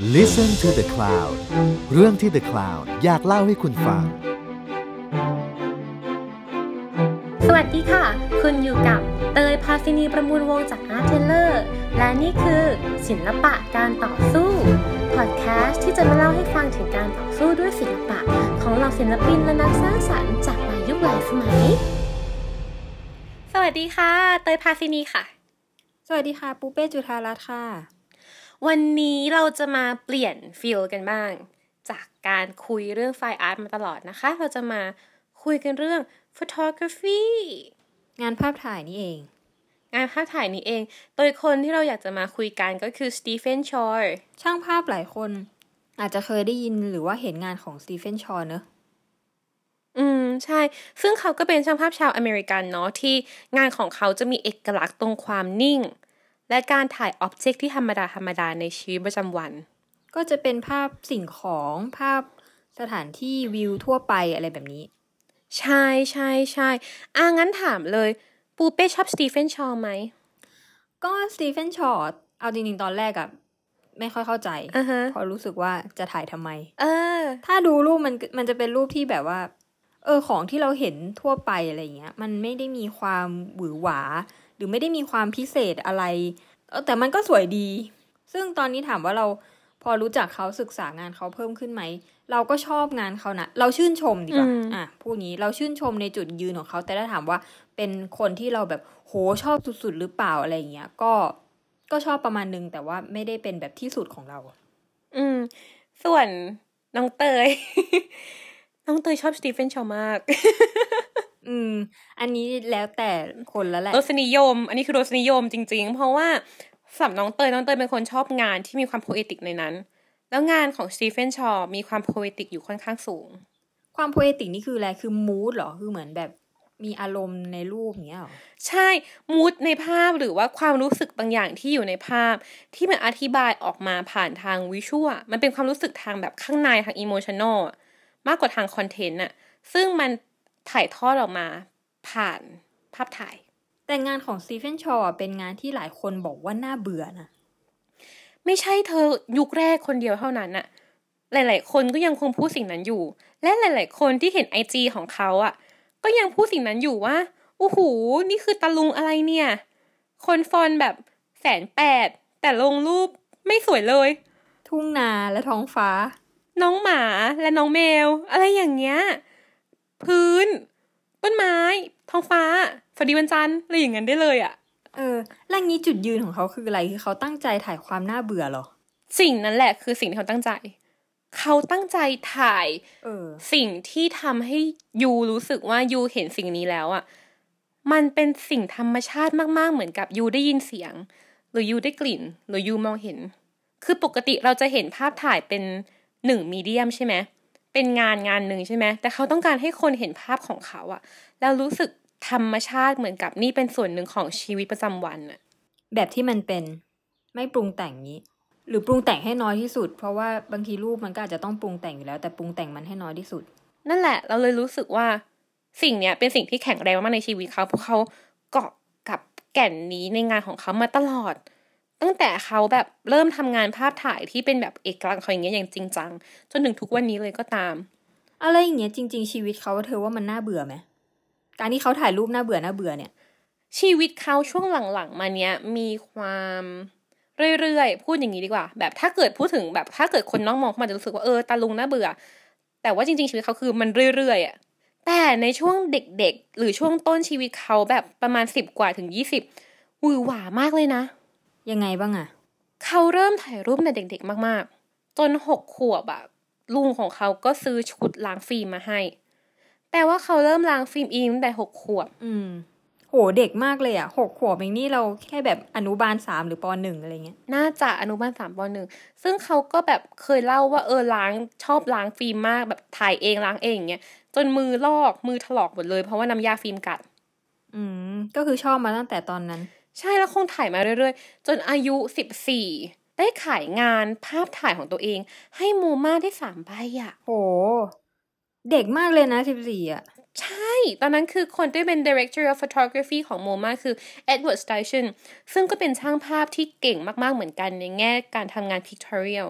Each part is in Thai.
Listen to the Cloud เรื่องที่ The Cloud อยากเล่าให้คุณฟัง สวัสดีค่ะ คุณอยู่กับเตยพาซินีประมูลวงจากอาร์เทเลอร์และนี่คือศิลปะการต่อสู้ พอดแคสต์ที่จะมาเล่าให้ฟังถึงการต่อสู้ด้วยศิลปะ ของเหล่าศิลปินและนักสร้างสรรค์จากหลายยุคหลายสมัย สวัสดีค่ะ เตยพาซินีค่ะ สวัสดีค่ะ ปูเป้จุธารัตน์ค่ะ วันนี้เราจะมาเปลี่ยน feel กันบ้าง จากการคุยเรื่อง fine art มาตลอดนะคะ เราจะมาคุยกันเรื่อง photography งานภาพถ่ายนี่เอง งานภาพถ่ายนี้เอง โดยคนที่เราอยากจะมาคุยกันก็คือสตีเฟนชอร์ช่างภาพหลายคน อาจจะเคยได้ยินหรือว่าเห็นงานของสตีเฟนชอร์เนอะอืม ใช่ ซึ่งเขาก็เป็นช่างภาพชาวอเมริกันเนาะที่งานของเขาจะมีเอกลักษณ์ตรงความนิ่ง และการถ่าย object ที่ธรรมดาธรรมดาในชีวิตประจำวัน ก็จะเป็นภาพสิ่งของภาพสถานที่วิวทั่วไปอะไรแบบนี้ ใช่ใช่ใช่อะงั้นถามเลย ปูเป้ชอบสตีเฟนชอร์ไหม ก็สตีเฟนชอร์เอาจริงๆ ตอนแรกอะไม่ค่อยเข้าใจอ่าฮะเพราะรู้สึกว่าจะถ่ายทำไม เออ ถ้าดูรูปมันมันจะเป็นรูปที่แบบว่า เออของที่เราเห็นทั่วไปอะไรเงี้ย มันไม่ได้มีความหวือหวา หรือไม่ได้มีความพิเศษอะไรเออแต่มันก็สวยดี ซึ่งตอนนี้ถามว่าเราพอรู้จักเขาศึกษางานเขาเพิ่มขึ้นไหม เราก็ชอบงานเขานะเราชื่นชมดีกว่าอืมอะพูดงี้เราชื่นชมในจุดยืนของเขา แต่ถ้าถามว่าเป็นคนที่เราแบบโหชอบสุดๆหรือเปล่าอะไรเงี้ย ก็ก็ชอบประมาณนึงแต่ว่าไม่ได้เป็นแบบที่สุดของเรา อืม ส่วนน้องเตย น้องเตยชอบสตีเฟนชอร์มาก อืม อันนี้แล้วแต่คนแล้วแหละรสนิยม อันนี้คือรสนิยมจริง ๆ เพราะว่าสำหรับน้องเตยน้องเตยเป็นคนชอบงานที่มีความ poetic ในนั้น แล้วงานของสตีเฟนชอร์มีความ poetic อยู่ค่อนข้างสูง ความ poetic นี่คืออะไรคือ mood เหรอคือเหมือนแบบมีอารมณ์ในรูปอย่างเงี้ยเหรอใช่ mood ในภาพหรือว่าความรู้สึกบางอย่างที่อยู่ในภาพ ที่มันอธิบายออกมาผ่านทาง visual มันเป็นความรู้สึกทางแบบข้างในทาง emotional มากกว่าทาง content อะซึ่งมัน ถ่ายทอดออกมาผ่านภาพถ่าย แต่งานของสตีเฟนชอร์เป็นงานที่หลายคนบอกว่าน่าเบื่อนะไม่ใช่เธอยุคแรกคนเดียวเท่านั้นอะหลาย ๆ คนก็ยังคงพูดสิ่งนั้นอยู่ และหลาย ๆ คนที่เห็นไอจีของเขาอะก็ยังพูดสิ่งนั้นอยู่ว่าโอ้โหนี่คือตะลุงอะไรเนี่ย คนฟอนแบบแสนแปดแต่ลงรูปไม่สวยเลย ทุ่งนาและท้องฟ้า น้องหมาและน้องแมว อะไรอย่างเงี้ย พื้น ต้นไม้ ท้องฟ้าสวัสดีวันจันทร์อะไรอย่างนั้นได้เลยอะเออแล้วงี้จุดยืนของเขาคืออะไรคือเขาตั้งใจถ่ายความน่าเบื่อเหรอ สิ่งนั้นแหละคือสิ่งที่เขาตั้งใจ เขาตั้งใจถ่ายเออสิ่งที่ทำให้ยูรู้สึกว่ายูเห็นสิ่งนี้แล้วอะ่ะมันเป็นสิ่งธรรมชาติมากๆ เหมือนกับยูได้ยินเสียง หรือยูได้กลิ่น หรือยูมองเห็น คือปกติเราจะเห็นภาพถ่ายเป็นหนึ่งมีเดียมใช่ไหม เป็นงานงานหนึ่งใช่ไหมแต่เขาต้องการให้คนเห็นภาพของเขาอะแล้วรู้สึกธรรมชาติเหมือนกับนี่เป็นส่วนหนึ่งของชีวิตประจำวันอะแบบที่มันเป็นไม่ปรุงแต่งนี้ หรือปรุงแต่งให้น้อยที่สุด เพราะว่าบางทีรูปมันก็อาจจะต้องปรุงแต่งอยู่แล้ว แต่ปรุงแต่งมันให้น้อยที่สุด นั่นแหละ เราเลยรู้สึกว่าสิ่งเนี้ยเป็นสิ่งที่แข็งแรงมากในชีวิตเขาเพราะเขาเกาะกับแก่นนี้ในงานของเขามาตลอด ตั้งแต่เขาแบบเริ่มทำงานภาพถ่ายที่เป็นแบบเอกลักษณ์ของอย่างเงี้ยอย่างจริงจังจนถึงทุกวันนี้เลยก็ตาม อะไรอย่างเงี้ยจริง ๆ ชีวิตเขาเธอว่ามันน่าเบื่อไหมการที่เขาถ่ายรูปน่าเบื่อน่าเบื่อเนี่ย ชีวิตเขาช่วงหลังๆมาเนี้ยมีความเรื่อยๆพูดอย่างนี้ดีกว่า แบบถ้าเกิดพูดถึงแบบถ้าเกิดคนนอกมองเขาอาจจะรู้สึกว่าเออตาลุงน่าเบื่อ แต่ว่าจริง ๆ ชีวิตเขาคือมันเรื่อยๆอะแต่ในช่วงเด็กๆ หรือช่วงต้นชีวิตเขาแบบประมาณสิบกว่าถึงยี่สิบหวือหวามากเลยนะ ยังไงบ้างอะเขาเริ่มถ่ายรูปในเด็กๆ มากๆ จนหกขวบอะลุงของเขาก็ซื้อชุดล้างฟิล์มมาให้ แปลว่าเขาเริ่มล้างฟิล์มเองตั้งแต่หกขวบ อืม โหเด็กมากเลยอะหกขวบเองนี่เราแค่แบบอนุบาลสามหรือปหนึ่งอะไรเงี้ย น่าจะอนุบาลสามปหนึ่ง ซึ่งเขาก็แบบเคยเล่าว่าเออล้างชอบล้างฟิล์มมากแบบถ่ายเองล้างเองอย่างเงี้ย จนมือลอกมือถลอกหมดเลยเพราะว่าน้ำยาฟิล์มกัด อืม ก็คือชอบมาตั้งแต่ตอนนั้น ใช่แล้วคงถ่ายมาเรื่อยๆ จนอายุสิบสี่ได้ขายงานภาพถ่ายของตัวเอง ให้โมมาได้สามใบอะโห เด็กมากเลยนะสิบสี่อะใช่ ตอนนั้นคือคนที่เป็น director of photography ของโมมาคือ Edward Station ซึ่งก็เป็นช่างภาพที่เก่งมากๆเหมือนกันในแง่การทำงาน pictorial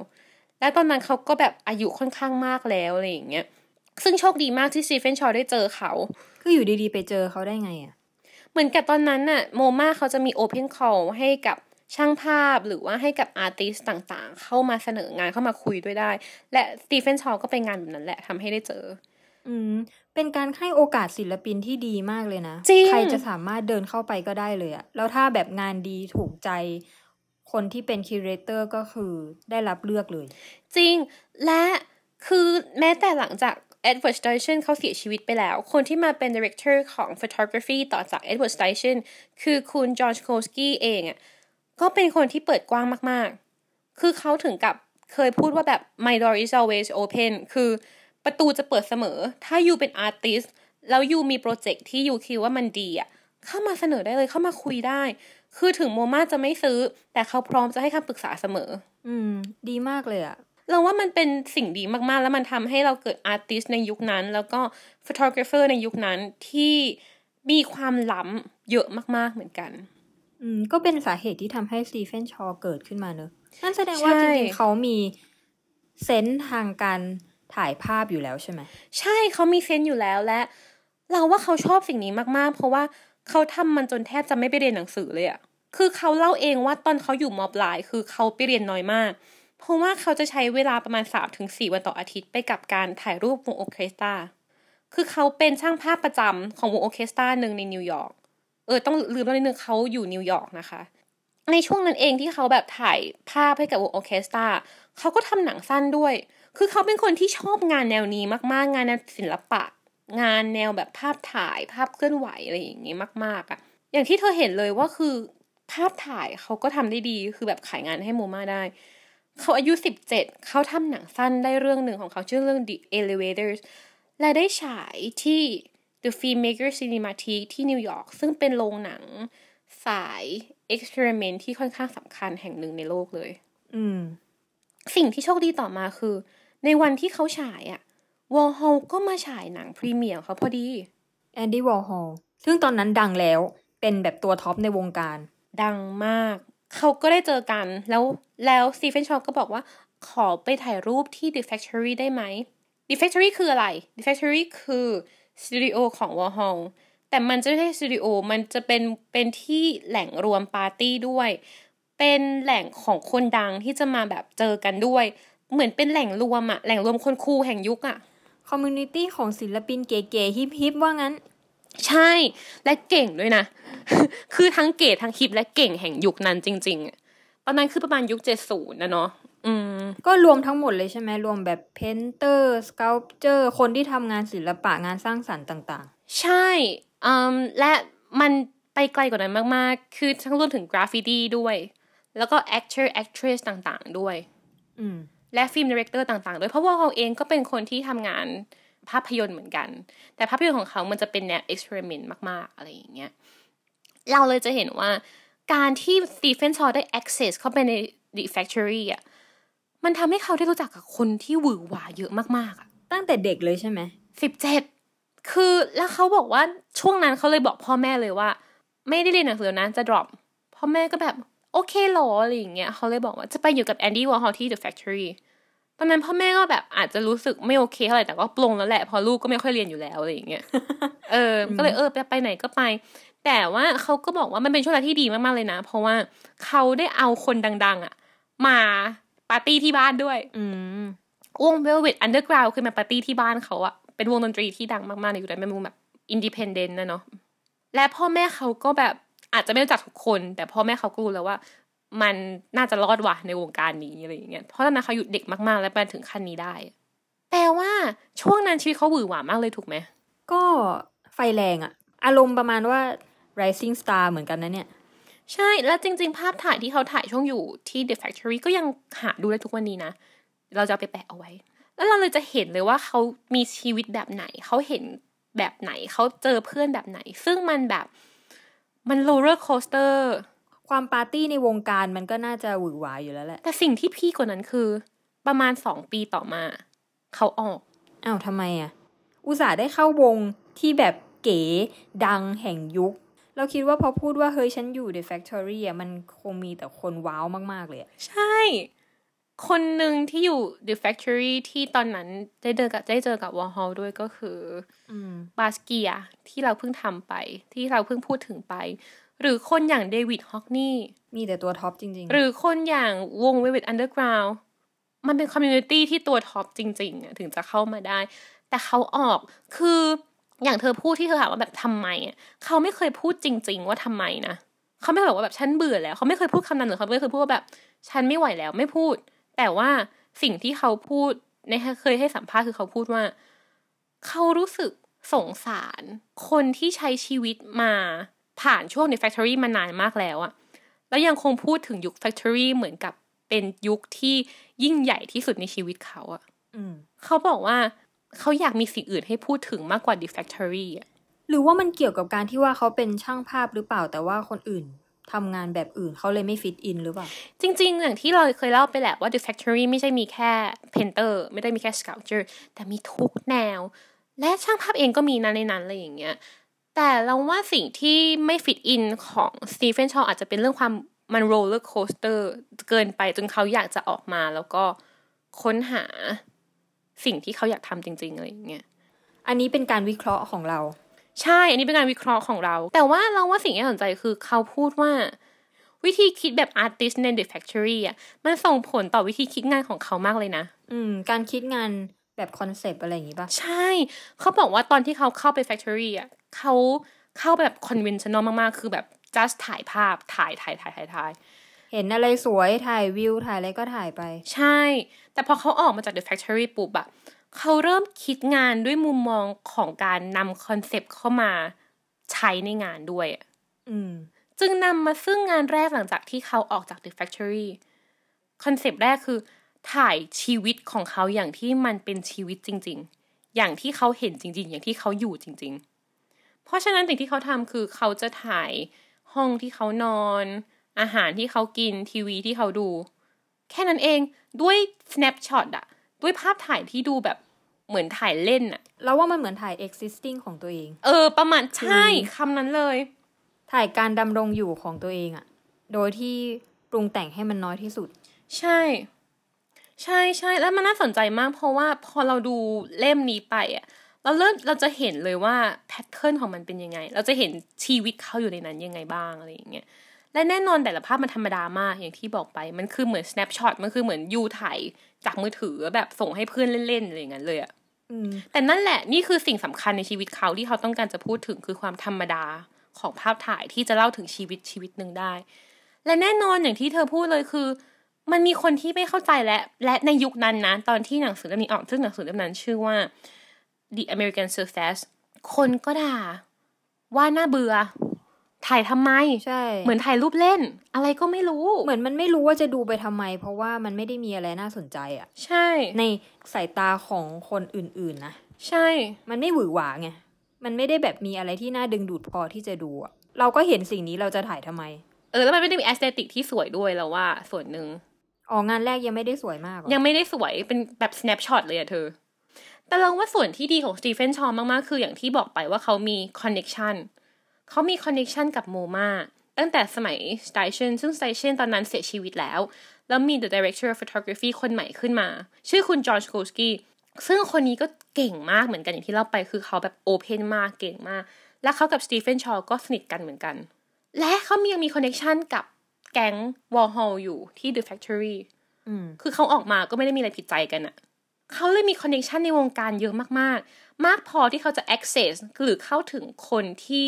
และตอนนั้นเขาก็แบบอายุค่อนข้างมากแล้วอะไรอย่างเงี้ย ซึ่งโชคดีมากที่สตีเฟนชอได้เจอเขา คืออยู่ดีๆ ไปเจอเขาได้ไงอะ เหมือนกับตอนนั้นน่ะโมมาเขาจะมี Open Call ให้กับช่างภาพหรือว่าให้กับ artist ต่างๆ เข้ามาเสนองานเข้ามาคุยด้วยได้ และสตีเฟนชอร์ก็ไปงานแบบนั้นแหละทำให้ได้เจอ อืม เป็นการให้โอกาสศิลปินที่ดีมากเลยนะจริงใครจะสามารถเดินเข้าไปก็ได้เลยอะแล้วถ้าแบบงานดีถูกใจ คนที่เป็น curator ก็คือได้รับเลือกเลย จริงและคือแม้แต่หลังจาก Edward Steichen เขาเสียชีวิตไปแล้ว คนที่มาเป็น director ของ photography ต่อจาก Edward Steichen คือคุณจอห์นโคสกี้เองอะก็เป็นคนที่เปิดกว้างมากๆ คือเขาถึงกับเคยพูดว่าแบบ my door is always open คือประตูจะเปิดเสมอ ถ้าอยู่เป็น artist แล้วยูมีโปรเจกต์ที่ยูคิดว่ามันดีอะเข้ามาเสนอได้เลยเข้ามาคุยได้ คือถึง MoMA จะไม่ซื้อ แต่เขาพร้อมจะให้คำปรึกษาเสมอ อืม ดีมากเลยอะ เราว่ามันเป็นสิ่งดีมากๆ แล้วมันทำให้เราเกิด artist ในยุคนั้น แล้วก็ฟ o โ o กราฟเฟอร์ในยุคนั้นที่มีความล้ำเยอะมากๆเหมือนกัน อืม ก็เป็นสาเหตุที่ทำให้สตีเฟนชอเกิดขึ้นมาเนอะนั่นแสดงว่าใช่จริงๆเขามีเซนส์ทางการถ่ายภาพอยู่แล้วใช่ไหม ใช่เขามีเซนส์อยู่แล้วและ เราว่าเขาชอบสิ่งนี้มากๆ เพราะว่าเขาทำมันจนแทบจะไม่ไปเรียนหนังสือเลยอะคือเขาเล่าเองว่าตอนเขาอยู่มอปลาย คือเขาไปเรียนน้อยมาก เพราะว่าเขาจะใช้เวลาประมาณ3 ถึง 4 วันต่ออาทิตย์ไปกับการถ่ายรูปวงออร์เคสตราคือเขาเป็นช่างภาพประจำของวงโอเคสตราหนึ่งในนิวยอร์ก เออ ต้องลืมเล่านิดนึงเขาอยู่นิวยอร์กนะคะ ในช่วงนั้นเองที่เขาแบบถ่ายภาพให้กับวงโอเคสตราเขาก็ทำหนังสั้นด้วย คือเขาเป็นคนที่ชอบงานแนวนี้มากๆ งานแนวศิลปะ งานแนวแบบภาพถ่ายภาพเคลื่อนไหวอะไรอย่างงี้มาก ๆอะอย่างที่เธอเห็นเลยว่าคือภาพถ่ายเขาก็ทำได้ดี คือแบบขายงานให้โมมาได้ เขาอายุสิบเจ็ดเขาทำหนังสั้นได้เรื่องหนึ่งของเขาชื่อเรื่อง The Elevators และได้ฉายที่ The Filmmaker Cinematheque ที่นิวยอร์กซึ่งเป็นโรงหนังสาย experiment ที่ค่อนข้างสำคัญแห่งหนึ่งในโลกเลย อืม สิ่งที่โชคดีต่อมาคือ ในวันที่เขาฉายอะวอร์ฮอลก็มาฉายหนัง premiere ของเขาพอดีแอนดี้วอร์ฮอลซึ่งตอนนั้นดังแล้วเป็นแบบตัวท็อปในวงการ ดังมาก เขาก็ได้เจอกัน แล้วแล้วสตีเฟนชอก็บอกว่าขอไปถ่ายรูปที่ The Factory ได้ไหม The Factory คืออะไร The Factory คือสตูดิโอของ Warhol แต่มันจะไม่ใช่สตูดิโอ มันจะเป็นเป็นที่แหล่งรวมปาร์ตี้ด้วย เป็นแหล่งของคนดังที่จะมาแบบเจอกันด้วย เหมือนเป็นแหล่งรวมอะแหล่งรวมคน cool แห่งยุคอะ community ของศิลปินเก๋ๆ hip ๆว่างั้น ใช่และเก่งด้วยนะ คือทั้งเก๋ทั้ง hip และเก่งแห่งยุคนั้นจริงๆอะตอนนั้นคือประมาณยุคเจ็ดศูนย์นะเนาะอืมก็รวมทั้งหมดเลยใช่ไหมรวมแบบ painter sculptor คนที่ทำงานศิลปะงานสร้างสรรค์ต่างใช่อืมและมันไปไกลกว่านั้นมากๆ คือทั้งรวมถึงกราฟฟิตี้ด้วย แล้วก็ actor actress ต่างๆ ด้วยๆอืมและ film director ต่างๆ ด้วย เพราะว่าเขาเองก็เป็นคนที่ทำงาน ภาพยนตร์เหมือนกัน แต่ภาพยนตร์ของเขามันจะเป็นแนว experiment มาก ๆ อะไรอย่างเงี้ย เราเลยจะเห็นว่าการที่สตีเฟนชอได้ access เข้าไปใน The Factory อะ มันทำให้เขาได้รู้จักกับคนที่หวือหวาเยอะมากๆอะ ตั้งแต่เด็กเลยใช่ไหมสิบเจ็ดคือแล้วเขาบอกว่าช่วงนั้นเขาเลยบอกพ่อแม่เลยว่า ไม่ได้เรียนหนังสือนะจะ drop พ่อแม่ก็แบบ โอเคเหรออะไรอย่างเงี้ยเขาเลยบอกว่าจะไปอยู่กับแอนดี้วอร์ฮอลที่ The Factory ต อนนั้นพ่อแม่ก็แบบอาจจะรู้สึกไม่โอเคเท่าไหร่แต่ก็ปลงแล้วแหละเพอลูกก็ไม่ค่อยเรียนอยู่แล้วอะไรอย่างเงี้ยเออ ก็เลยเออไปไปไหนก็ไป แต่ว่าเขาก็บอกว่ามันเป็นช่วงเวลาที่ดีมากๆเลยนะ เพราะว่าเขาได้เอาคนดัง ๆ อะ มาปาร์ตี้ที่บ้านด้วย อืมวง Velvet Underground คือมาปาร์ตี้ที่บ้านเขาอะเป็นวงดนตรีที่ดังมากๆในยุคนั้นเป็นวงแบบ independent นะเนาะและพ่อแม่เขาก็แบบอาจจะไม่รู้จักทุกคน แต่พ่อแม่เขาก็รู้แล้วว่า มันน่าจะรอดว่ะในวงการนี้อะไรอย่างเงี้ยเพราะตอนนั้นเขาอยู่เด็กมากๆ แล้วมาถึงขั้นนี้ได้แต่ว่าช่วงนั้นชีวิตเขาหวือหวามากเลยถูกไหมก็ไฟแรงอะอารมณ์ประมาณว่า rising star เหมือนกันนะเนี่ย ใช่แล้วจริง ๆ ภาพถ่ายที่เขาถ่ายช่วงอยู่ที่ The Factory ก็ยังหาดูได้ทุกวันนี้นะ เราจะเอาไปแปะเอาไว้ แล้วเราเลยจะเห็นเลยว่าเขามีชีวิตแบบไหน เขาเห็นแบบไหน เขาเจอเพื่อนแบบไหน ซึ่งมันแบบมัน roller coaster ความปาร์ตี้ในวงการมันก็น่าจะหวือหวาอยู่แล้วแหละ แต่สิ่งที่พีคกว่านั้นคือ ประมาณสองปีต่อมา เขาออกอ้าวทำไมอะอุตส่าห์ได้เข้าวงที่แบบเก๋ดังแห่งยุค เราคิดว่าพอพูดว่า เฮ้ยฉันอยู่ The Factory อะมันคงมีแต่คนว้าวมากๆเลยอะใช่ คนหนึ่งที่อยู่ The Factory ที่ตอนนั้นได้เจอกับได้เจอกับวอลฮอลด้วยก็คืออืมบาสเกียที่เราเพิ่งทำไป ที่เราเพิ่งพูดถึงไป หรือคนอย่างเดวิดฮอกนีย์มีแต่ตัวท็อปจริงหรือคนอย่างวง Velvet Underground มันเป็น community ที่ตัวท็อปจริงๆอะถึงจะเข้ามาได้ แต่เขาออกคืออย่างเธอพูดที่เธอถามว่าแบบทำไมอะเขาไม่เคยพูดจริง ๆ ว่าทำไมนะเขาไม่เคยบอกว่าแบบฉันเบื่อแล้วเขาไม่เคยพูดคำนั้นหรือเขาไม่เคยพูดว่าแบบ ฉันไม่ไหวแล้วไม่พูด แต่ว่าสิ่งที่เขาพูดในเคยให้สัมภาษณ์คือเขาพูดว่า เขารู้สึกสงสาร คนที่ใช้ชีวิตมา ผ่านช่วงใน Factory มานานมากแล้วอะแล้วยังคงพูดถึงยุค Factory เหมือนกับเป็นยุคที่ยิ่งใหญ่ที่สุดในชีวิตเขาอะๆอืมเขาบอกว่าเขาอยากมีสิ่งอื่นให้พูดถึงมากกว่า The Factory อะหรือว่ามันเกี่ยวกับการที่ว่าเขาเป็นช่างภาพหรือเปล่าแต่ว่าคนอื่นทำงานแบบอื่นเขาเลยไม่ฟิตอินหรือเปล่า จริง ๆ อย่างที่เราเคยเล่าไปแหละว่า The Factory ไม่ใช่มีแค่ Painter ไม่ได้มีแค่ Sculpture แต่มีทุกแนว และช่างภาพเองก็มีนะในนั้นอะไรอย่างเงี้ย แต่เราว่าสิ่งที่ไม่ fit in ของ Stephen Shore อาจจะเป็นเรื่องความมัน roller coaster เกินไปจนเขาอยากจะออกมาแล้วก็ค้นหาสิ่งที่เขาอยากทำจริงๆอะไรอย่างเงี้ยอันนี้เป็นการวิเคราะห์ของเรา ใช่ อันนี้เป็นการวิเคราะห์ของเรา แต่ว่าเราว่าสิ่งที่น่าสนใจคือเขาพูดว่า วิธีคิดแบบ artist ใน The Factory อะมันส่งผลต่อวิธีคิดงานของเขามากเลยนะ อืม การคิดงานแบบคอนเซปต์อะไรอย่างงี้ป่ะ ใช่ เขาบอกว่าตอนที่เขาเข้าไป Factory อะ เขาเข้าแบบ conventional มากๆ คือแบบ just ถ่ายภาพถ่ายถ่ายถ่ายถ่ายถ่ายเห็นอะไรสวยถ่ายวิวถ่ายอะไรก็ถ่ายไป ใช่ แต่พอเขาออกมาจาก The Factory ปุ๊บอะเขาเริ่มคิดงานด้วยมุมมองของการนำคอนเซปต์เข้ามาใช้ในงานด้วยอะอืมจึงนำมาซึ่งงานแรกหลังจากที่เขาออกจาก The Factory คอนเซปต์แรกคือ ถ่ายชีวิตของเขาอย่างที่มันเป็นชีวิตจริง ๆ อย่างที่เขาเห็นจริง ๆ อย่างที่เขาอยู่จริง ๆ เพราะฉะนั้นสิ่งที่เขาทำคือเขาจะถ่ายห้องที่เขานอน อาหารที่เขากินทีวีที่เขาดู แค่นั้นเองด้วย snapshot อะด้วยภาพถ่ายที่ดูแบบเหมือนถ่ายเล่นอะเราว่ามันเหมือนถ่าย existing ของตัวเอง เออ ประมาณใช่คำนั้นเลย ถ่ายการดำรงอยู่ของตัวเองอะโดยที่ปรุงแต่งให้มันน้อยที่สุด ใช่ ใช่ใช่แล้วมันน่าสนใจมากเพราะว่าพอเราดูเล่มนี้ไปอะ เราเริ่มเราจะเห็นเลยว่าแพทเทิร์นของมันเป็นยังไง เราจะเห็นชีวิตเขาอยู่ในนั้นยังไงบ้างอะไรอย่างเงี้ยและแน่นอนแต่ละภาพมันธรรมดามากอย่างที่บอกไป มันคือเหมือน snapshot มันคือเหมือนยูถ่ายจากมือถือแบบส่งให้เพื่อนเล่นๆอะไรอย่างนั้นเลยอะอืมแต่นั่นแหละนี่คือสิ่งสำคัญในชีวิตเขาที่เขาต้องการจะพูดถึงคือความธรรมดาของภาพถ่ายที่จะเล่าถึงชีวิตชีวิตหนึ่งได้ และแน่นอนอย่างที่เธอพูดเลยคือ มันมีคนที่ไม่เข้าใจและ และในยุคนั้นนะตอนที่หนังสือเล่มนี้ออกซึ่งหนังสือเล่มนั้นชื่อว่า The American Surface คนก็ด่า ว่าน่าเบื่อ ถ่ายทำไม ใช่ เหมือนถ่ายรูปเล่น อะไรก็ไม่รู้ เหมือนมันไม่รู้ว่าจะดูไปทำไม เพราะว่ามันไม่ได้มีอะไรน่าสนใจอะใช่ ในสายตาของคนอื่นๆนะ ใช่ มันไม่หวือหวาไง มันไม่ได้แบบมีอะไรที่น่าดึงดูดพอที่จะดูอะเราก็เห็นสิ่งนี้เราจะถ่ายทำไม เออ แล้วมันไม่ได้มี aesthetic ที่สวยด้วยแล้วว่าส่วนหนึ่งออกงานแรกยังไม่ได้สวยมากหรอยังไม่ได้สวยเป็นแบบ snapshot เลยอะเธอ แต่เราว่าส่วนที่ดีของสตีเฟนชอมากๆ คืออย่างที่บอกไปว่าเขามี connection เขามี connection กับ MoMA ตั้งแต่สมัยสไตเชนซึ่งสไตเชนตอนนั้นเสียชีวิตแล้ว แล้วมี the director of photography คนใหม่ขึ้นมา ชื่อคุณจอร์จโกสกี้ซึ่งคนนี้ก็เก่งมากเหมือนกันอย่างที่เล่าไปคือเขาแบบ open มากเก่งมาก และเขากับสตีเฟนชอก็สนิทกันเหมือนกัน และเขามียังมี connection กับแก๊งวอร์ฮอลอยู่ที่ The Factory อืมคือเขาออกมาก็ไม่ได้มีอะไรผิดใจกันอะ เขาเลยมีคอนเน t ชันในวงการเยอะมากๆ มากพอที่เขาจะ access หรือเข้าถึงคนที่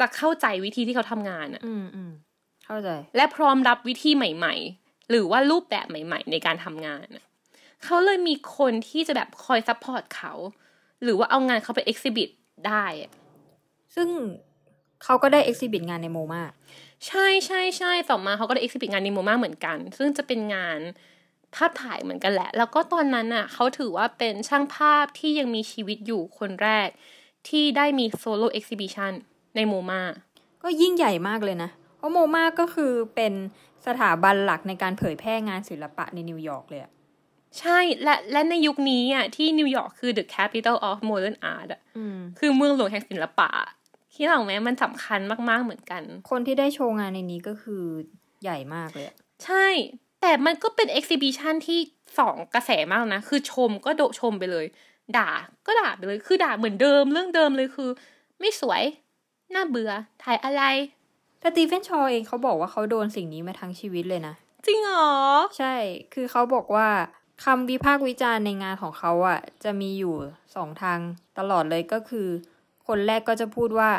จะเข้าใจวิธีที่เขาทำงานอะอืมอืมเข้าใจ และพร้อมรับวิธีใหม่ ๆ หรือว่ารูปแบบใหม่ ๆ ในการทำงานอะเขาเลยมีคนที่จะแบบคอย support เขา หรือว่าเอางานเขาไป exhibit ได้อะซึ่งเขาก็ได้ exhibit งานใน MoMA ใช่ใช่ใช่ต่อมาเขาก็ได้ exhibit งานใน MoMA เหมือนกัน ซึ่งจะเป็นงาน ภาพถ่ายเหมือนกันแหละ แล้วก็ตอนนั้นน่ะเขาถือว่าเป็นช่างภาพที่ยังมีชีวิตอยู่คนแรก ที่ได้มีโซโล่ exhibition ในโมมาก็ยิ่งใหญ่มากเลยนะ เพราะ MoMA ก็คือเป็นสถาบันหลักในการเผยแพร่งานศิลปะในนิวยอร์กเลยอะใช่ และและในยุคนี้อะที่นิวยอร์กคือ the capital of modern art อะอืมคือเมืองหลวงแห่งศิลปะที่เราแม้มันสำคัญมากๆเหมือนกัน คนที่ได้โชว์งานในนี้ก็คือใหญ่มากเลยอะใช่ แแต่มันก็เป็นเอ็กซิบิชันที่สองกระแสมากนะ คือชมก็โดชมไปเลย ด่าก็ด่าไปเลย คือด่าเหมือนเดิมเรื่องเดิมเลยคือ ไม่สวย น่าเบื่อ ถ่ายอะไรแต่ตีเฟนชอว์เองเขาบอกว่าเขาโดนสิ่งนี้มาทั้งชีวิตเลยนะ จริงเหรอ ใช่ คือเขาบอกว่าคำวิพากษ์วิจารณ์ในงานของเขาอะจะมีอยู่สองทางตลอดเลยก็คือ คนแรกก็จะพูดว่า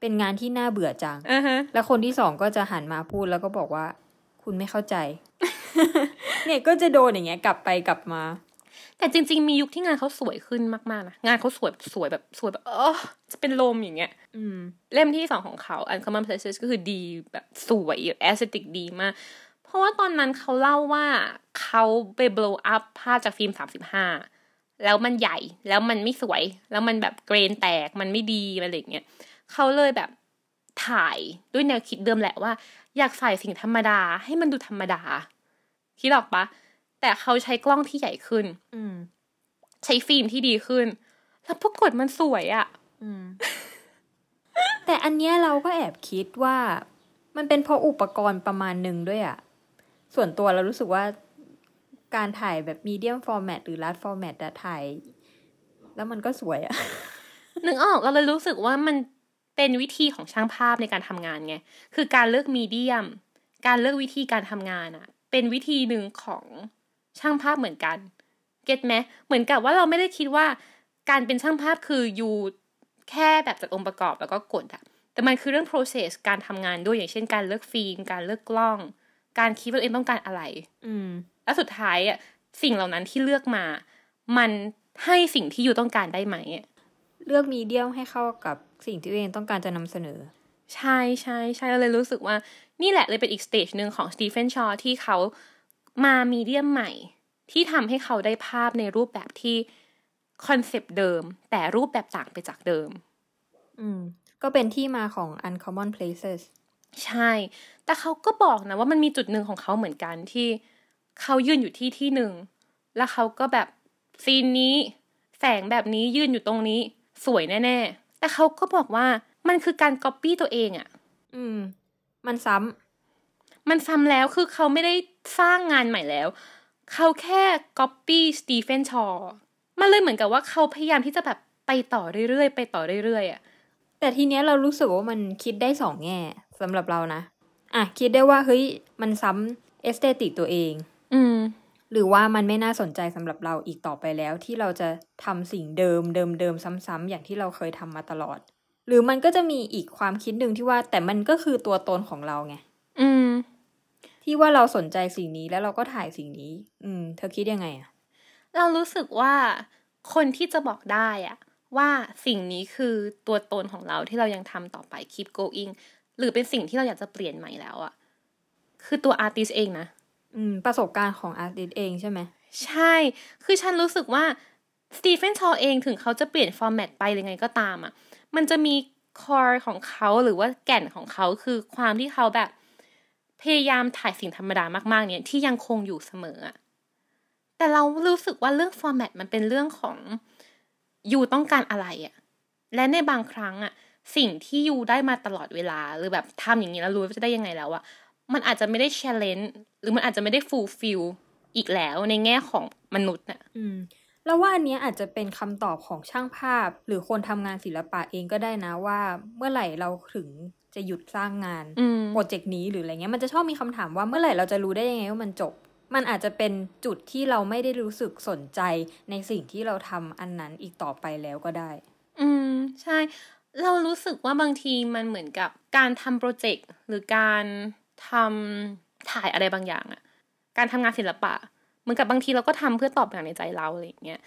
เป็นงานที่น่าเบื่อจังอ่าฮะแล้วคนที่สองก็จะหันมาพูดแล้วก็บอกว่า คุณไม่เข้าใจ เนี่ยก็จะโดนอย่างเงี้ยกลับไปกลับมา แต่จริง ๆ มียุคที่งานเขาสวยขึ้นมากๆนะงานเขาสวยสวยแบบสวยแบบเออจะเป็นลมอย่างเงี้ย อืม เล่มที่สองของเขา Uncommon Places ก็คือดีแบบสวย aesthetic ดีมากเพราะว่าตอนนั้นเขาเล่าว่าเขาไป blow up ภาพจากฟิล์ม35แล้วมันใหญ่แล้วมันไม่สวย แล้วมันแบบเกรนแตกมันไม่ดีอะไรอย่างเงี้ยเขาเลยแบบถ่ายด้วยแนวคิดเดิมแหละว่า อยากใส่สิ่งธรรมดาให้มันดูธรรมดา คิดออกปะแต่เขาใช้กล้องที่ใหญ่ขึ้น อืมใช้ฟิล์มที่ดีขึ้น แล้วปรากฏมันสวยอะอืมแต่อันเนี้ยเราก็แอบคิดว่า มันเป็นเพราะอุปกรณ์ประมาณหนึ่งด้วยอะส่วนตัวเรารู้สึกว่าการถ่ายแบบ medium format หรือ large format อะถ่าย แล้วมันก็สวยอะนึกออกเราเลยรู้สึกว่ามันเป็นวิธีของช่างภาพในการทำงานไง คือการเลือก medium การเลือกวิธีการทำงานอะ เป็นวิธีหนึ่งของช่างภาพเหมือนกัน get ไหมเหมือนกับว่าเราไม่ได้คิดว่าการเป็นช่างภาพคืออยู่แค่แบบจัดองค์ประกอบแล้วก็กดอะแต่มันคือเรื่อง process การทำงานด้วยอย่างเช่นการเลือกฟิล์มการเลือกกล้อง การคิดว่าตัวเองต้องการอะไร อืม แล้วสุดท้ายอะสิ่งเหล่านั้นที่เลือกมา มันให้สิ่งที่ you ต้องการได้ไหมอะเลือก medium ให้เข้ากับสิ่งที่ตัวเองต้องการจะนำเสนอ ใช่ใช่ใช่เราเลยรู้สึกว่านี่แหละเลยเป็นอีก stage หนึ่งของ Stephen Shore ที่เขามา medium ใหม่ ที่ทำให้เขาได้ภาพในรูปแบบที่คอนเซปต์เดิม แต่รูปแบบต่างไปจากเดิม อืม ก็เป็นที่มาของ uncommon places ใช่ แต่เขาก็บอกนะว่ามันมีจุดหนึ่งของเขาเหมือนกันที่เขายืนอยู่ที่ที่หนึ่ง แล้วเขาก็แบบ scene นี้ แสงแบบนี้ยืนอยู่ตรงนี้ สวยแน่ ๆ แต่เขาก็บอกว่า มันคือการก๊อปปี้ตัวเองอะอืม มันซ้ำมันซ้ำแล้วคือเขาไม่ได้สร้างงานใหม่แล้ว เขาแค่ก๊อปปี้ Stephen Shoreมันเลยเหมือนกับว่าเขาพยายามที่จะแบบไปต่อเรื่อยๆไปต่อเรื่อยๆอะแต่ทีเนี้ยเรารู้สึกว่ามันคิดได้สองแง่สำหรับเรานะอะคิดได้ว่าเฮ้ยมันซ้ำ aesthetic ตัวเอง อืมหรือว่ามันไม่น่าสนใจสำหรับเราอีกต่อไปแล้ว ที่เราจะทำสิ่งเดิมเดิมเดิมซ้ำๆอย่างที่เราเคยทำมาตลอด หรือมันก็จะมีอีกความคิดหนึ่งที่ว่า แต่มันก็คือตัวตนของเราไงอืม ที่ว่าเราสนใจสิ่งนี้แล้วเราก็ถ่ายสิ่งนี้ อืม เธอคิดยังไงอะเรารู้สึกว่าคนที่จะบอกได้อะว่าสิ่งนี้คือตัวตนของเราที่เรายังทำต่อไป keep going หรือเป็นสิ่งที่เราอยากจะเปลี่ยนใหม่แล้วอะคือตัว artist เองนะ อืม ประสบการณ์ของอาร์ติสเองใช่ไหม ใช่ คือฉันรู้สึกว่า Stephen Shore เองถึงเขาจะเปลี่ยน format ไปหรือไงก็ตามอะ่ะ มันจะมี core ของเขาหรือว่าแก่นของเขาคือความที่เขาแบบ พยายามถ่ายสิ่งธรรมดามากๆ เนี่ยที่ยังคงอยู่เสมออะแต่เรารู้สึกว่าเรื่องฟอร์แมตมันเป็นเรื่องของยูต้องการอะไรอะ่ะ และในบางครั้งอะ่ะ สิ่งที่ยูได้มาตลอดเวลา หรือแบบทำอย่างนี้แล้วรู้ว่าจะได้ยังไงแล้วอะมันอาจจะไม่ได้ challenge หรือมันอาจจะไม่ได้ fulfill อีกแล้วในแง่ของมนุษย์น่ะ อืม แล้วว่าอันเนี้ยอาจจะเป็นคำตอบของช่างภาพ หรือคนทำงานศิลปะเองก็ได้นะว่า เมื่อไหร่เราถึงจะหยุดสร้างงานอืมโปรเจกต์นี้หรืออะไรเงี้ยมันจะชอบมีคำถามว่าเมื่อไหร่เราจะรู้ได้ยังไงว่ามันจบ มันอาจจะเป็นจุดที่เราไม่ได้รู้สึกสนใจในสิ่งที่เราทำอันนั้นอีกต่อไปแล้วก็ได้ อืมใช่ เรารู้สึกว่าบางทีมันเหมือนกับการทำโปรเจกต์หรือการทำถ่ายอะไรบางอย่างอะการทำงานศิลปะ เหมือนกับบางทีเราก็ทำเพื่อตอบอย่างในใจเราอะไรอย่างเงี้ย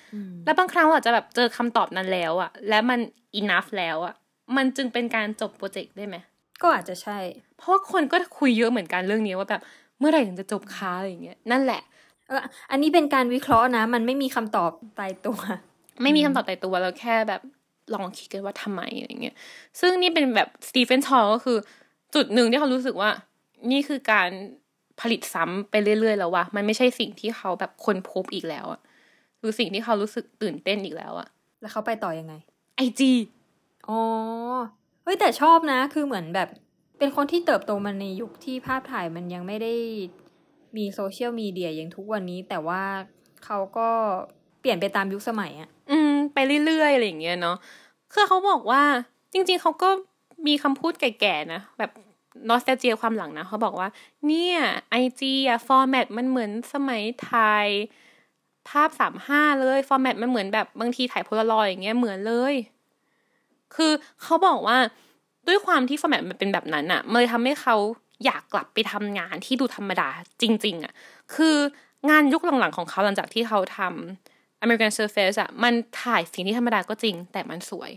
แล้วบางครั้งเราอาจจะแบบเจอคำตอบนั้นแล้วอะและมัน enough แล้วอะมันจึงเป็นการจบโปรเจกต์ได้ไหมก็อาจจะใช่ เพราะว่าคนก็คุยเยอะเหมือนกันเรื่องนี้ว่าแบบเมื่อไหร่ถึงจะจบค้าอะไรอย่างเงี้ยนั่นแหละเอออันนี้เป็นการวิเคราะห์นะ มันไม่มีคำตอบตายตัว ไม่มีคำตอบตายตัวเราแค่แบบลองคิดกันว่าทำไมอะไรเงี้ยซึ่งนี่เป็นแบบสตีเฟนชอก็คือ จุดหนึ่งที่เขารู้สึกว่า นี่คือการ ผลิตซ้ำไปเรื่อยๆ แล้วว่ะมันไม่ใช่สิ่งที่เขาแบบคนพบอีกแล้วอะคือสิ่งที่เขารู้สึกตื่นเต้นอีกแล้วอะแล้วเขาไปต่อยังไงไอจีอ๋อเฮ้ยแต่ชอบนะ คือเหมือนแบบเป็นคนที่เติบโตมาในยุคที่ภาพถ่ายมันยังไม่ได้มีโซเชียลมีเดียอย่างทุกวันนี้ แต่ว่าเขาก็เปลี่ยนไปตามยุคสมัยอะอืม ไปเรื่อยๆอะไรอย่างเงี้ยเนาะคือเขาบอกว่าจริง ๆเขาก็มีคำพูดแก่ๆนะแบบ nostalgia ความหลังนะเขาบอกว่า เนี่ย IG อะ format มันเหมือนสมัยถ่ายภาพสามห้าเลย format มันเหมือนแบบบางทีถ่ายโพลารอยด์อย่างเงี้ยเหมือนเลย คือเขาบอกว่าด้วยความที่ format มันเป็นแบบนั้นอะมันเลยทำให้เขาอยากกลับไปทำงานที่ดูธรรมดาจริง ๆอะคืองานยุคหลังๆของเขาหลังจากที่เขาทำ American Surface อะมันถ่ายสิ่งที่ธรรมดาก็จริง แต่มันสวย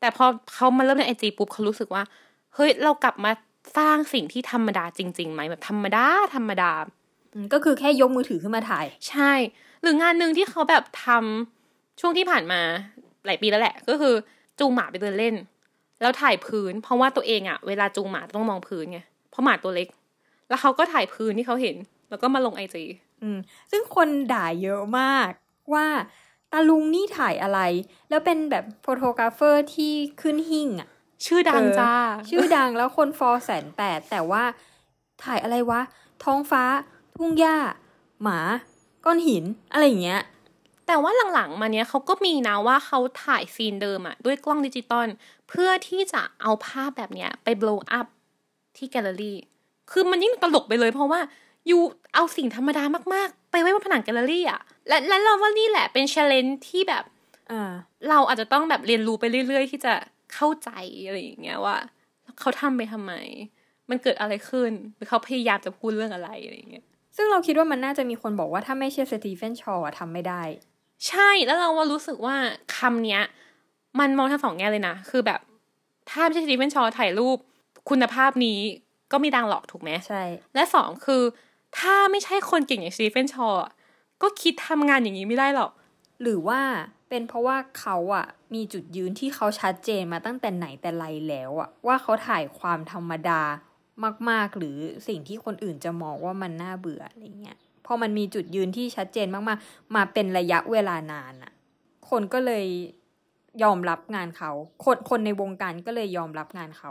แต่พอเขามาเริ่มในไอจีปุ๊บเขารู้สึกว่า เฮ้ยเรากลับมา สร้างสิ่งที่ธรรมดาจริงๆไหมแบบธรรมดาธรรมดาอืมก็คือแค่ยกมือถือขึ้นมาถ่าย ใช่ หรืองานหนึ่งที่เขาแบบทำช่วงที่ผ่านมาหลายปีแล้วแหละ ก็คือจูงหมาไปเดินเล่น แล้วถ่ายพื้น เพราะว่าตัวเองอะเวลาจูงหมาต้องมองพื้นไงเพราะหมาตัวเล็ก แล้วเขาก็ถ่ายพื้นที่เขาเห็น แล้วก็มาลงไอจีอืมซึ่งคนด่าเยอะมากว่าตาลุงนี่ถ่ายอะไร แล้วเป็นแบบ photographer ที่ขึ้นหิ้งอะ ชื่อดังเออจ้า ชื่อดังแล้วคน follow แสนแปดแต่ว่าถ่ายอะไรวะ ท้องฟ้า ทุ่งหญ้า หมา ก้อนหิน อะไรอย่างเงี้ย แต่ว่าหลังๆมาเนี้ยเขาก็มีนะว่าเขาถ่าย sceneเดิมอะด้วยกล้องดิจิตอลเพื่อที่จะเอาภาพแบบเนี้ยไป blow up ที่แกลเลอรี่ คือมันยิ่งตลกไปเลยเพราะว่ายูเอาสิ่งธรรมดามากๆ ไปไว้บนผนังแกลเลอรี่อะและและเราว่านี่แหละเป็น challenge ที่แบบอ่าเราอาจจะต้องแบบเรียนรู้ไปเรื่อย ๆ ที่จะ เข้าใจอะไรอย่างเงี้ยว่าเขาทำไปทำไม มันเกิดอะไรขึ้น หรือเขาพยายามจะพูดเรื่องอะไรอะไรอย่างเงี้ย ซึ่งเราคิดว่ามันน่าจะมีคนบอกว่าถ้าไม่ใช่สตีเฟนชอว์อะทำไม่ได้ ใช่แล้วเราว่ารู้สึกว่าคำเนี้ย มันมองทั้งสองแง่เลยนะ คือแบบ ถ้าไม่ใช่สตีเฟนชอว์ถ่ายรูปคุณภาพนี้ก็ไม่ดังหรอกถูกไหมใช่ และสองคือ ถ้าไม่ใช่คนเก่งอย่างสตีเฟนชอว์อะก็คิดทำงานอย่างนี้ไม่ได้หรอก หรือว่า เป็นเพราะว่าเขาอะมีจุดยืนที่เขาชัดเจนมาตั้งแต่ไหนแต่ไรแล้วอะว่าเขาถ่ายความธรรมดามาก ๆ หรือสิ่งที่คนอื่นจะมองว่ามันน่าเบื่ออะไรเงี้ยพอมันมีจุดยืนที่ชัดเจนมากๆ มาเป็นระยะเวลานานอะคนก็เลยยอมรับงานเขาคนคนในวงการก็เลยยอมรับงานเขา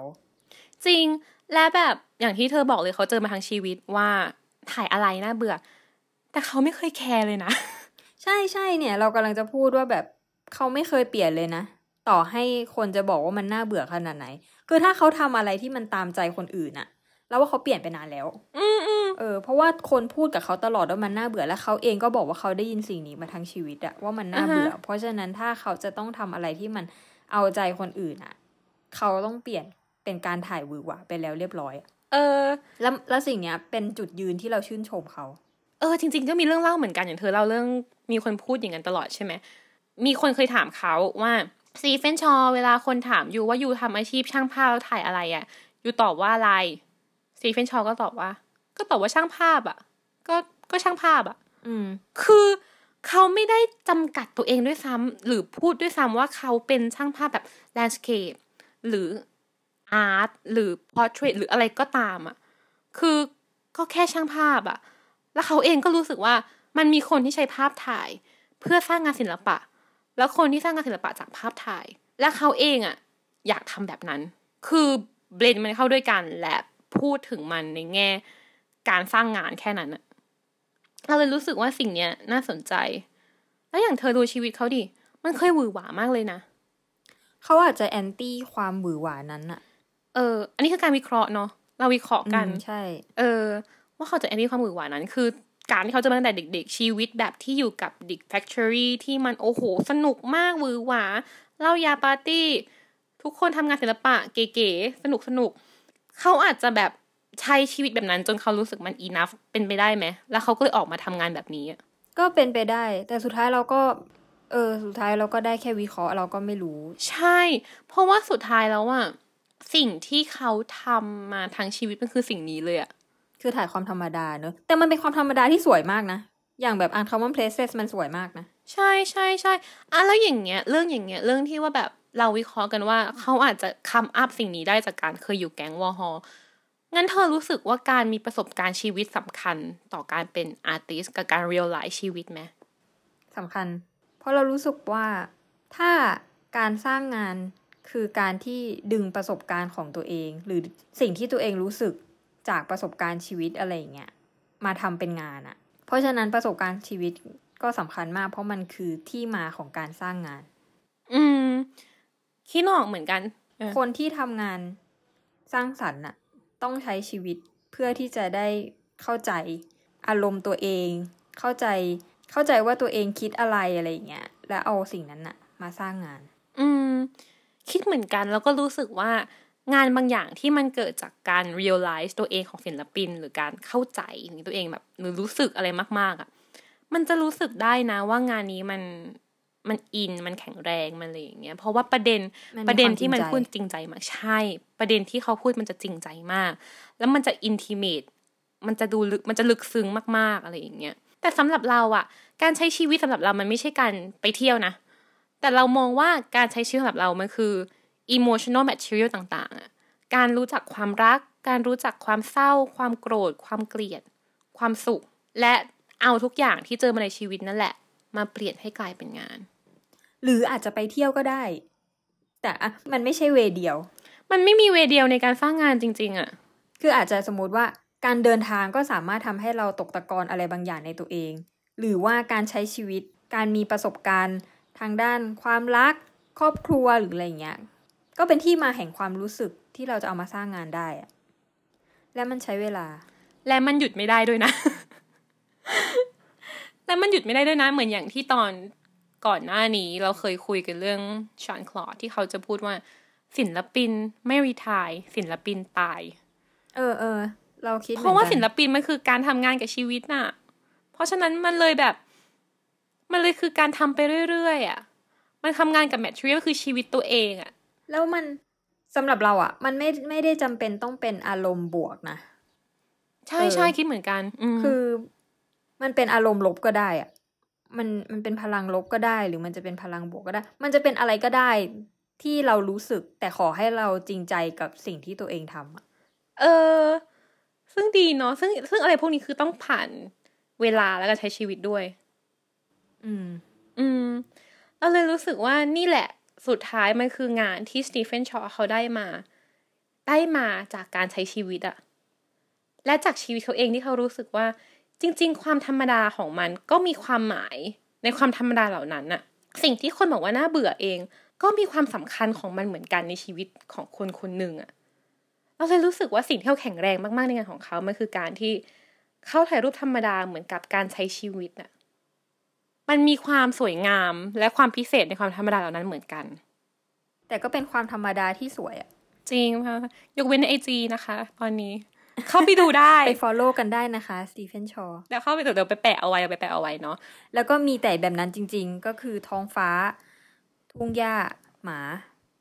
จริงและแบบอย่างที่เธอบอกเลยเขาเจอมาทั้งชีวิตว่าถ่ายอะไรน่าเบื่อ แต่เขาไม่เคยแคร์เลยนะ ใช่ใช่เนี่ย เรากำลังจะพูดว่าแบบเขาไม่เคยเปลี่ยนเลยนะ ต่อให้คนจะบอกว่ามันน่าเบื่อขนาดไหน คือถ้าเขาทำอะไรที่มันตามใจคนอื่นอะแล้วว่าเขาเปลี่ยนไปนานแล้ว อืมอืมเออ เพราะว่าคนพูดกับเขาตลอดว่ามันน่าเบื่อและเขาเองก็บอกว่าเขาได้ยินสิ่งนี้มาทั้งชีวิตอะว่ามันน่าเบื่อ เพราะฉะนั้นถ้าเขาจะต้องทำอะไรที่มันเอาใจคนอื่นอะเขาต้องเปลี่ยนเป็นการถ่ายหวือหวาไปแล้วเรียบร้อยอะเออ แล้วแล้วสิ่งเนี้ยเป็นจุดยืนที่เราชื่นชมเขา เออ จริง ๆ ก็มีเรื่องเล่าเหมือนกันอย่างเธอเล่าเรื่อง มีคนพูดอย่างนั้นตลอดใช่ไหมมีคนเคยถามเขาว่าซีเฟนชอเวลาคนถามยูว่ายูทำอาชีพช่างภาพแล้วถ่ายอะไรอะ่ะยูตอบว่าอะไรซีเฟนชอก็ตอบว่า ก็ตอบว่าช่างภาพอะ่ะ ก็ก็ช่างภาพอะ่ะ อืม คือเขาไม่ได้จำกัดตัวเองด้วยซ้ำหรือพูดด้วยซ้ำว่าเขาเป็นช่างภาพแบบ landscape หรือ art หรือ portrait หรืออะไรก็ตามอะ่ะ คือก็แค่ช่างภาพอะ่ะ แล้วเขาเองก็รู้สึกว่า มันมีคนที่ใช้ภาพถ่าย เพื่อสร้างงานศิลปะ แล้วคนที่สร้างงานศิลปะจากภาพถ่าย และเขาเองอะ่ะอยากทำแบบนั้น คือเบลนมันเข้าด้วยกันและพูดถึงมันในแง่ การสร้างงานแค่นั้นอะเราเลยรู้สึกว่าสิ่งเนี้ยน่าสนใจ แล้วอย่างเธอดูชีวิตเขาดิ มันเคยหวือหวามากเลยนะ เขาอาจจะ anti ความหวือหวานั้นอะเออ อันนี้คือการวิเคราะห์เนาะ เราวิเคราะห์กันอืมใช่ เออ ว่าเขาจะ anti ความหวือหวานั้น คือ การที่เขาจะมาตั้งแต่เด็กๆ ชีวิตแบบที่อยู่กับ The Factory ที่มันโอ้โห สนุกมากหวือหวาเหล้ายาปาร์ตี้ ทุกคนทำงานศิลปะเก๋ๆสนุกสนุกเขาอาจจะแบบใช้ชีวิตแบบนั้นจนเขารู้สึกมัน enough เป็นไปได้ไหม แล้วเขาก็เลยออกมาทำงานแบบนี้อะก็เป็นไปได้ แต่สุดท้ายเราก็เออสุดท้ายเราก็ได้แค่วิเคราะห์เราก็ไม่รู้ ใช่ เพราะว่าสุดท้ายแล้วอะสิ่งที่เขาทำมาทั้งชีวิตมันคือสิ่งนี้เลยอะ คือถ่ายความธรรมดาเนอะแต่มันเป็นความธรรมดาที่สวยมากนะ อย่างแบบ Uncommon Places มันสวยมากนะ ใช่ใช่ใช่อะแล้วอย่างเงี้ย เรื่องอย่างเงี้ย เรื่องที่ว่าแบบเราวิเคราะห์กันว่าเขาอาจจะ come up สิ่งนี้ได้จากการเคยอยู่แก๊งวอฮองั้นเธอรู้สึกว่าการมีประสบการณ์ชีวิตสำคัญต่อการเป็น artist กับการ real lifeฟ์ชีวิตไหมสำคัญ เพราะเรารู้สึกว่าถ้าการสร้างงานคือการที่ดึงประสบการณ์ของตัวเอง หรือสิ่งที่ตัวเองรู้สึก จากประสบการณ์ชีวิตอะไรอย่างเงี้ยมาทำเป็นงานอะเพราะฉะนั้นประสบการณ์ชีวิตก็สำคัญมาก เพราะมันคือที่มาของการสร้างงาน อืมคิดออกเหมือนกันเออคนที่ทำงานสร้างสรรค์น่ะต้องใช้ชีวิตเพื่อที่จะได้เข้าใจอารมณ์ตัวเอง เข้าใจเข้าใจว่าตัวเองคิดอะไรอะไรอย่างเงี้ยแล้วเอาสิ่งนั้นน่ะมาสร้างงาน อืม คิดเหมือนกันแล้วก็รู้สึกว่า งานบางอย่างที่มันเกิดจากการ realize ตัวเองของศิลปิน หรือการเข้าใจในตัวเองแบบหรือรู้สึกอะไรมาก ๆอะ มันจะรู้สึกได้นะว่างานนี้มันมันอินมันแข็งแรงมันอะไรอย่างเงี้ยเพราะว่าประเด็นมันมีประเด็นความที่มันจริงใจพูดจริงใจมากใช่ ประเด็นที่เขาพูดมันจะจริงใจมาก แล้วมันจะอินทิเมตมันจะดูลึกมันจะลึกซึ้งมากๆอะไรอย่างเงี้ยแต่สำหรับเราอะ การใช้ชีวิตสำหรับเรามันไม่ใช่การไปเที่ยวนะ แต่เรามองว่าการใช้ชีวิตสำหรับเรามันคือ emotional material ต่างๆอะการรู้จักความรัก การรู้จักความเศร้า ความโกรธ ความเกลียด ความสุข และเอาทุกอย่างที่เจอมาในชีวิตนั่นแหละ มาเปลี่ยนให้กลายเป็นงาน หรืออาจจะไปเที่ยวก็ได้ แต่อะมันไม่ใช่เวย์เดียว มันไม่มีเวย์เดียวในการสร้างงานจริง ๆอะคืออาจจะสมมติว่าการเดินทางก็สามารถทำให้เราตกตะกอนอะไรบางอย่างในตัวเอง หรือว่าการใช้ชีวิต การมีประสบการณ์ ทางด้านความรัก ครอบครัวหรืออะไรเงี้ย ก็เป็นที่มาแห่งความรู้สึกที่เราจะเอามาสร้างงานได้อะและมันใช้เวลา และมันหยุดไม่ได้ด้วยนะ และมันหยุดไม่ได้ด้วยนะ เหมือนอย่างที่ตอนก่อนหน้านี้เราเคยคุยกันเรื่องชอนคลอดที่เขาจะพูดว่าศิลปินไม่รีทายศิลปินตาย เออเออเราคิดเพราะว่าหมืศิอนลกันปินมันคือการทำงานกับชีวิตน่ะ เพราะฉะนั้นมันเลยแบบ มันเลยคือการทำไปเรื่อยๆอะ มันทำงานกับแมทเทียลคือชีวิตตัวเองอะ แล้วมันสำหรับเราอะมันไม่ไม่ได้จำเป็นต้องเป็นอารมณ์บวกนะ ใช่เออใช่คิดเหมือนกันอืมคือมันเป็นอารมณ์ลบก็ได้อะมันมันเป็นพลังลบก็ได้ หรือมันจะเป็นพลังบวกก็ได้ มันจะเป็นอะไรก็ได้ที่เรารู้สึกแต่ขอให้เราจริงใจกับสิ่งที่ตัวเองทำอะเออ ซึ่งดีเนาะซึ่งซึ่งอะไรพวกนี้คือต้องผ่านเวลาแล้วก็ใช้ชีวิตด้วย อืม อืมเราเลยรู้สึกว่านี่แหละ สุดท้ายมันคืองานที่สตีเฟนชอว์เขาได้มา ได้มาจากการใช้ชีวิตอะและจากชีวิตเขาเองที่เขารู้สึกว่า จริง ๆ ความธรรมดาของมันก็มีความหมายในความธรรมดาเหล่านั้นอะสิ่งที่คนบอกว่าน่าเบื่อเอง ก็มีความสำคัญของมันเหมือนกันในชีวิตของคนคนหนึ่งอะเราเลยรู้สึกว่าสิ่งที่เขาแข็งแรงมากๆในงานของเขา มันคือการที่เขาถ่ายรูปธรรมดาเหมือนกับการใช้ชีวิตอะ มันมีความสวยงามและความพิเศษในความธรรมดาเหล่านั้นเหมือนกัน แต่ก็เป็นความธรรมดาที่สวยอะจริงค่ะยกเว้นในไอจีนะคะ ตอนนี้ เข้าไปดูได้ ไป follow กันได้นะคะสตีเฟนชอเดี๋ยวเข้าไปเดี๋ยวไปแปะเอาไว้เอาไปแปะเอาไว้เนาะแล้วก็มีแต่แบบนั้นจริง ๆ ก็คือท้องฟ้า ทุ่งหญ้าหมา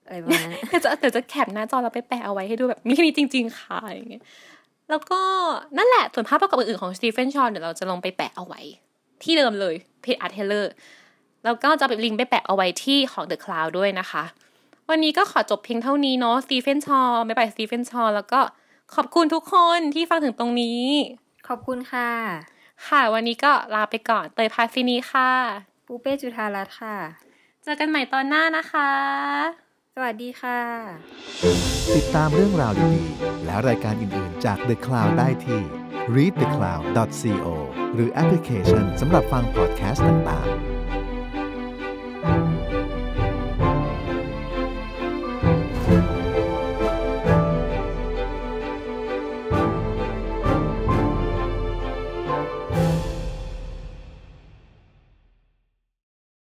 อะไรประมาณนั้นเดี๋ยวจะเดี๋ยวจะแคปหน้าจอเราไปแปะเอาไว้ให้ดูแบบมีแค่นี้จริง ๆ ค่ะอย่างเงี้ยแล้วก็นั่นแหละส่วนภาพประกอบอื่นๆของ Stephen Shore เดี๋ยวเราจะลงไปแปะเอาไว้ ที่เดิมเลยเพจอาร์เทเลอร์แล้วก็จะไปลิงก์ไปแปะเอาไว้ที่ของ The Cloud ด้วยนะคะ วันนี้ก็ขอจบเพียงเท่านี้เนาะ Stephen Shore บ๊ายบาย Stephen Shore แล้วก็ขอบคุณทุกคนที่ฟังถึงตรงนี้ ขอบคุณค่ะ ค่ะ วันนี้ก็ลาไปก่อนเตยพาซินีค่ะ ปูเป้จุธารัตน์ค่ะ เจอกันใหม่ตอนหน้านะคะส วัสดีค่ะ ติดตามเรื่องราวดีๆ และรายการอื่น ๆ จาก The Cloud ได้ที่ readthecloud.co หรือแอปพลิเคชันสำหรับฟังพอดแคสต์ต่าง ๆ